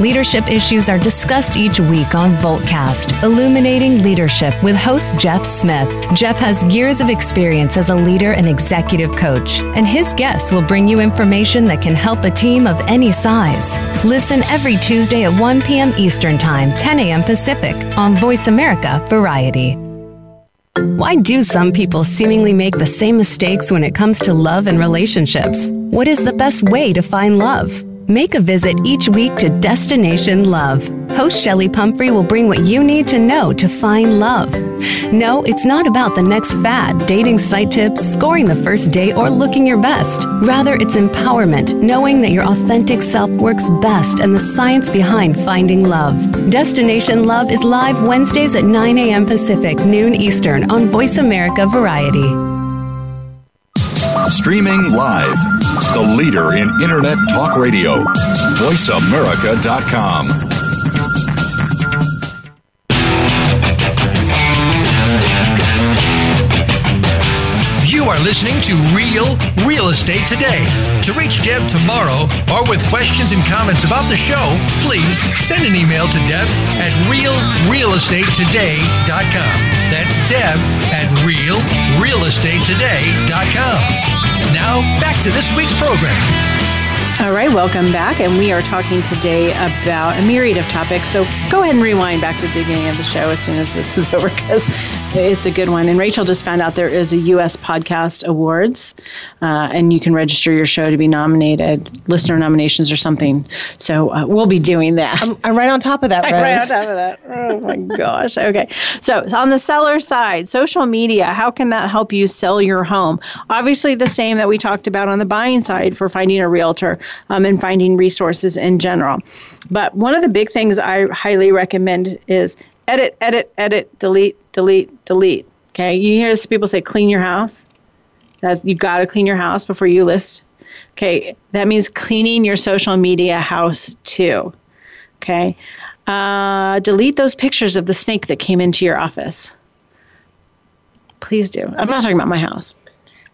Leadership issues are discussed each week on Voltcast, Illuminating Leadership with host Jeff Smith. Jeff has years of experience as a leader and executive coach, and his guests will bring you information that can help a team of any size. Listen every Tuesday at 1 p.m. Eastern Time, 10 a.m. Pacific on Voice America Variety. Why do some people seemingly make the same mistakes when it comes to love and relationships? What is the best way to find love? Make a visit each week to Destination Love. Host Shelley Pumphrey will bring what you need to know to find love. No, it's not about the next fad, dating site tips, scoring the first date, or looking your best. Rather, it's empowerment, knowing that your authentic self works best and the science behind finding love. Destination Love is live Wednesdays at 9 a.m. Pacific, noon Eastern on Voice America Variety. Streaming live. The leader in Internet talk radio. VoiceAmerica.com. You are listening to Real Real Estate Today. To reach Deb Tomaro or with questions and comments about the show, please send an email to Deb at realrealestatetoday.com. That's Deb at realrealestatetoday.com. Now, back to this week's program. All right, welcome back. And we are talking today about a myriad of topics. So go ahead and rewind back to the beginning of the show as soon as this is over because it's a good one. And Rachel just found out there is a U.S. Podcast Awards, uh, and you can register your show to be nominated, listener nominations or something. So uh, we'll be doing that. I'm, I'm, right on top of that, [laughs] Rose. I'm right on top of that. Oh my gosh. Okay. So on the seller side, social media, how can that help you sell your home? Obviously, the same that we talked about on the buying side for finding a realtor um, and finding resources in general. But one of the big things I highly recommend is edit, edit, edit, delete, delete, delete. Okay, you hear people say clean your house. That you got to clean your house before you list. Okay, that means cleaning your social media house too. Okay, uh, delete those pictures of the snake that came into your office. Please do. I'm not talking about my house.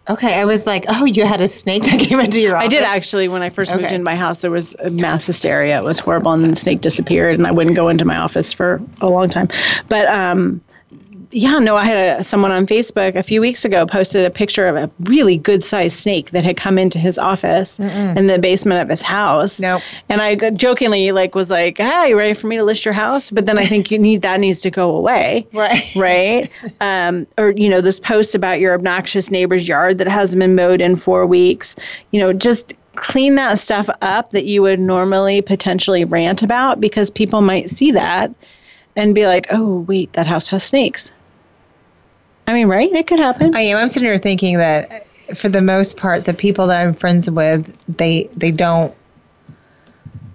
Okay, I was like, oh, you had a snake that came into your office. I did actually. When I first moved into my house, there was a mass hysteria. It was horrible, and then the snake disappeared, and I wouldn't go into my office for a long time. But um, yeah, no, I had a, someone on Facebook a few weeks ago posted a picture of a really good sized snake that had come into his office Mm-mm. in the basement of his house. Nope. And I jokingly like was like, "Hey, you ready for me to list your house?" But then I think you need that needs to go away. [laughs] Right. Right. Um, or you know, this post about your obnoxious neighbor's yard that hasn't been mowed in four weeks. You know, just clean that stuff up that you would normally potentially rant about because people might see that and be like, "Oh, wait, that house has snakes." I mean, right? It could happen. I am. I'm sitting here thinking that for the most part, the people that I'm friends with, they they don't.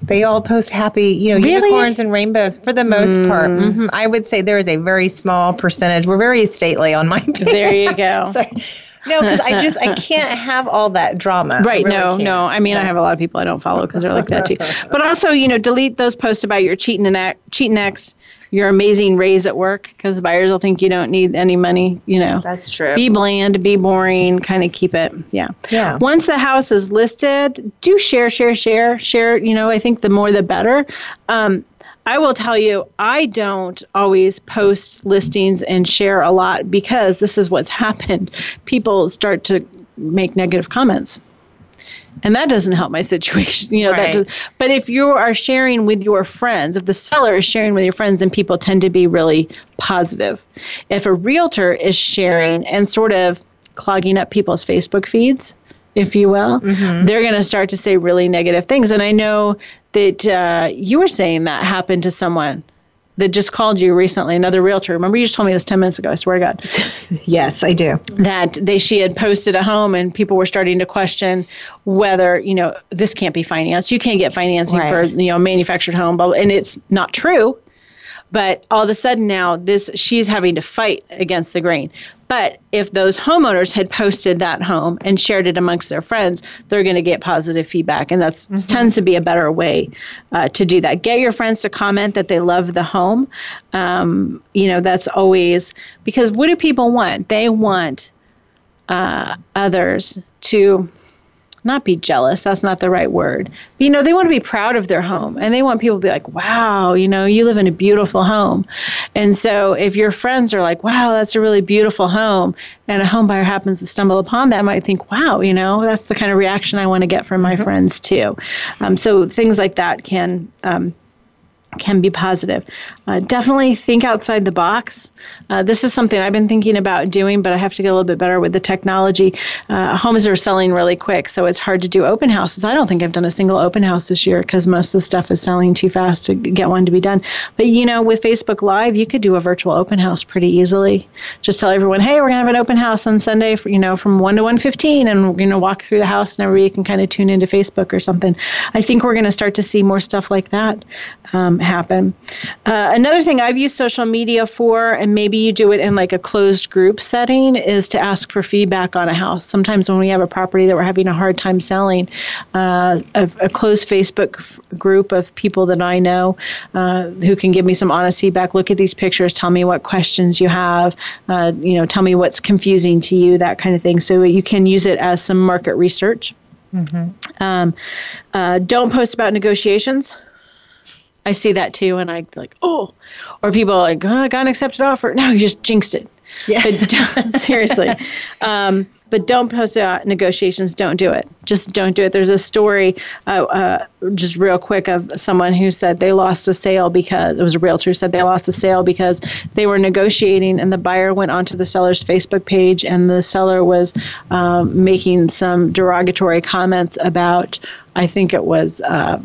They all post happy, you know, really? unicorns and rainbows for the most mm. part. Mm-hmm. I would say there is a very small percentage. We're very stately on my page. There you go. [laughs] no, because I just I can't have all that drama. Right? Really no, can't. no. I mean, yeah. I have a lot of people I don't follow because they're like that too. [laughs] But also, you know, delete those posts about your cheating and ex, cheating ex, your amazing raise at work because buyers will think you don't need any money. You know, that's true. Be bland, be boring, kind of keep it. Yeah. Yeah. Once the house is listed, do share, share, share, share. You know, I think the more the better. Um, I will tell you, I don't always post listings and share a lot because this is what's [laughs] happened. People start to make negative comments and that doesn't help my [laughs] situation you know right. that does, but if you are sharing with your friends if the seller is sharing with your friends then people tend to be really positive if a realtor is sharing and sort of clogging up people's facebook feeds if you will mm-hmm. they're going to start to say really negative things and i know that uh, you were saying that happened to someone that just called you recently, another realtor. Remember, you just told me this 10 minutes ago. I swear to God. [laughs] yes, I do. That they she had posted a home and people were starting to question whether, you know, this can't be financed. You can't get financing right. for, you know, manufactured home. But, and it's not true. But all of a sudden now, this she's having to fight against the grain. But if those homeowners had posted that home and shared it amongst their friends, they're going to get positive feedback, and that mm-hmm. tends to be a better way uh, to do that. Get your friends to comment that they love the home. Um, you know, that's always because what do people want? They want uh, others to not be jealous that's not the right word but, you know they want to be proud of their home and they want people to be like wow you know you live in a beautiful home and so if your friends are like wow that's a really beautiful home and a home buyer happens to stumble upon that might think wow you know that's the kind of reaction i want to get from my mm-hmm. friends too um, so things like that can um, can be positive. Uh, definitely think outside the box. Uh, this is something I've been thinking about doing, but I have to get a little bit better with the technology. Uh, homes are selling really quick, so it's hard to do open houses. I don't think I've done a single open house this year because most of the stuff is selling too fast to get one to be done. But you know, with Facebook Live, you could do a virtual open house pretty easily. Just tell everyone, hey, we're gonna have an open house on Sunday, for, you know, from one to one fifteen, and we're gonna walk through the house, and everybody can kind of tune into Facebook or something. I think we're gonna start to see more stuff like that um, happen. Uh, another thing I've used social media for, and maybe you do it in like a closed group setting, is to ask for feedback on a house. Sometimes when we have a property that we're having a hard time selling, uh, a, a, closed Facebook f- group of people that I know uh, who can give me some honest feedback. Look at these pictures. Tell me what questions you have. Uh, you know, tell me what's confusing to you. That kind of thing. So you can use it as some market research. Mm-hmm. Um, uh, don't post about negotiations. I see that too, and I like, oh, or people like, oh, I got an accepted offer. [laughs] No, you just jinxed it. Yeah. But [laughs] seriously, [laughs] um, but don't post out negotiations. Don't do it. Just don't do it. There's a story, uh, uh, just real quick, of someone who said they lost a sale because it was a realtor who said they lost a sale because they were negotiating and the buyer went onto the seller's Facebook page and the seller was um, making some derogatory comments about. I think it was uh,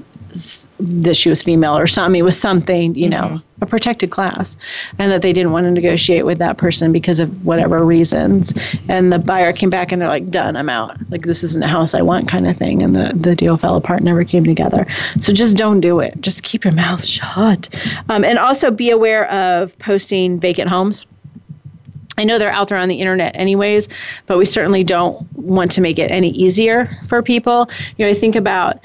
that she was female or something. It was something, you know, mm-hmm. a protected class, and that they didn't want to negotiate with that person because of whatever reasons. And the buyer came back and they're like, "Done, I'm out. Like this isn't a house I want," kind of thing. And the the deal fell apart, never came together. So just don't do it. Just keep your mouth shut, um, and also be aware of posting vacant homes. I know they're out there on the internet anyways, but we certainly don't want to make it any easier for people. You know, I think about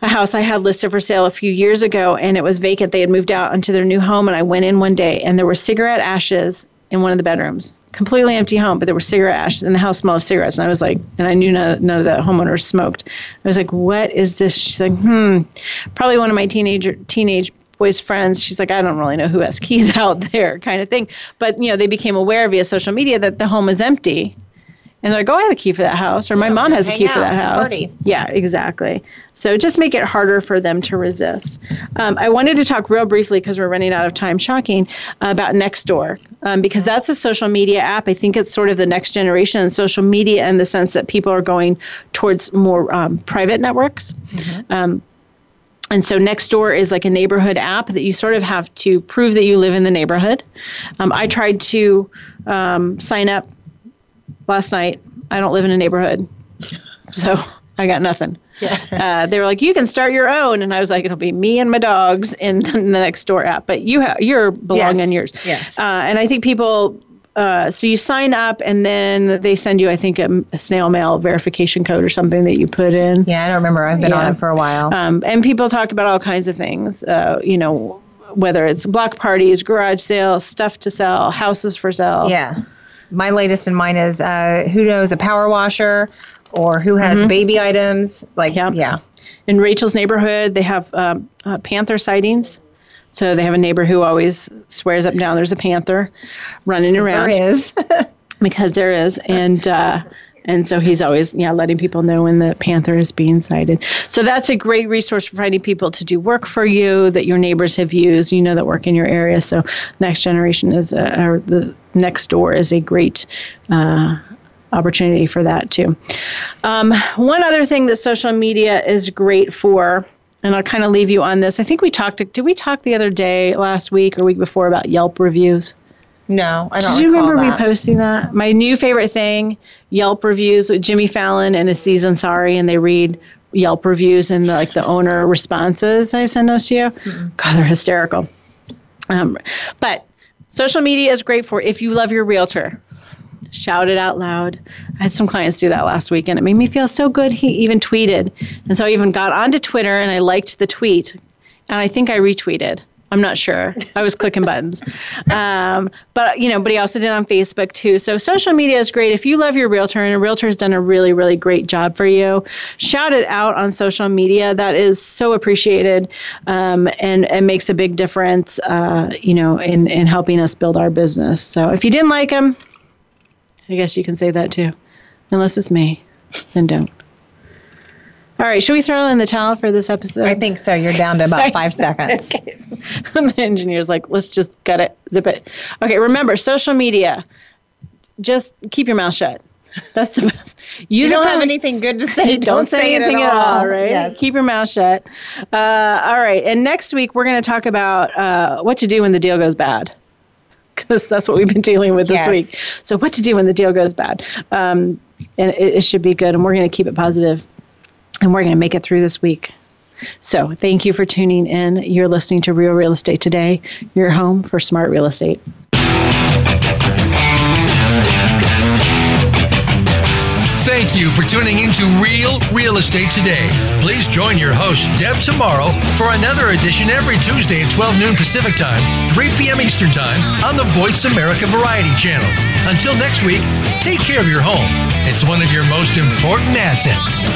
a house I had listed for sale a few years ago and it was vacant. They had moved out into their new home and I went in one day and there were cigarette ashes in one of the bedrooms. Completely empty home, but there were cigarette ashes and the house smelled of cigarettes. And I was like, and I knew none, none of the homeowners smoked. I was like, what is this? She's like, hmm, probably one of my teenager teenage boys' friends. She's like, I don't really know who has keys [laughs] out there, kind of thing. But you know, they became aware via social media that the home was empty and they're like, "Oh, I have a key for that house," or "My mom has a key for that house." Party. Yeah, exactly. So just make it harder for them to resist. Um, I wanted to talk real briefly because we're running out of time. Shocking uh, about Nextdoor um, because that's a social media app. I think it's sort of the next generation in social media in the sense that people are going towards more um, private networks. Mm-hmm. Um, and so Nextdoor is like a neighborhood app that you sort of have to prove that you live in the neighborhood. Um, I tried to um, sign up last night. I don't live in a neighborhood, [laughs] so I got nothing. Yeah. Uh, they were like, you can start your own, and I was like, it'll be me and my dogs in, [laughs] the next door app, but you have your belong yes. in yours. Yes. Uh, and I think people. Uh, so you sign up and then they send you, I think, a, a, snail mail verification code or something that you put in. Yeah, I don't remember. I've been yeah. on it for a while. Um, and people talk about all kinds of things. Uh, you know, whether it's block parties, garage sales, stuff to sell, houses for sale. Yeah my latest in mine is uh, who knows a power washer or who has mm-hmm. baby items. Like, yep. yeah. In Rachel's neighborhood, they have um, uh, panther sightings. So they have a neighbor who always swears up and down there's a panther running around. There is. [laughs] because there is. And, uh, and so he's always yeah letting people know when the panther is being sighted. So that's a great resource for finding people to do work for you that your neighbors have used. You know that work in your area. So next generation is a, or the Nextdoor is a great. Uh, opportunity for that too. Um, one other thing that social media is great for, and I'll kind of leave you on this. I think we talked. Did we talk the other day, last week or week before about Yelp reviews? No, I don't. Did you remember that. reposting that? My new favorite thing: Yelp reviews with Jimmy Fallon and Aziz Ansari, and they read Yelp reviews and the, like the owner responses. I send those to you. Mm-hmm. God, they're hysterical. Um, but social media is great for if you love your realtor. Shout it out loud. I had some clients do that last week, and it made me feel so good. He even tweeted, and so I even got onto Twitter and I liked the tweet, and I think I retweeted I'm not sure. I was clicking buttons. Um, but, you know, but he also did on Facebook too. So social media is great. If you love your realtor and a realtor's done a really, really great job for you, shout it out on social media. That is so appreciated um, and, and makes a big difference, uh, you know, in, in helping us build our business. So if you didn't like him, I guess you can say that too. Unless it's me, then don't. All right, should we throw in the towel for this episode? I think so. You're down to about [laughs] five seconds. [laughs] the engineer's like, let's just gut it, zip it. Okay, remember social media. Just keep your mouth shut. That's the best. Use you don't have anything good to [laughs] say. Don't, don't say, say anything at all, all right? Yes. Keep your mouth shut. Uh, all right, and next week we're going to talk about uh, what to do when the deal goes bad because that's what we've been dealing with this yes. week. So, what to do when the deal goes bad? Um, and it, it should be good, and we're going to keep it positive and we're going to make it through this week. So, thank you for tuning in. You're listening to Real Real Estate Today, your home for smart real estate. Thank you for tuning into Real Real Estate Today. Please join your host, Deb Tomaro for another edition every Tuesday at 12 noon Pacific Time, 3 p.m. Eastern Time on the Voice America Variety Channel. Until next week, take care of your home. It's one of your most important assets.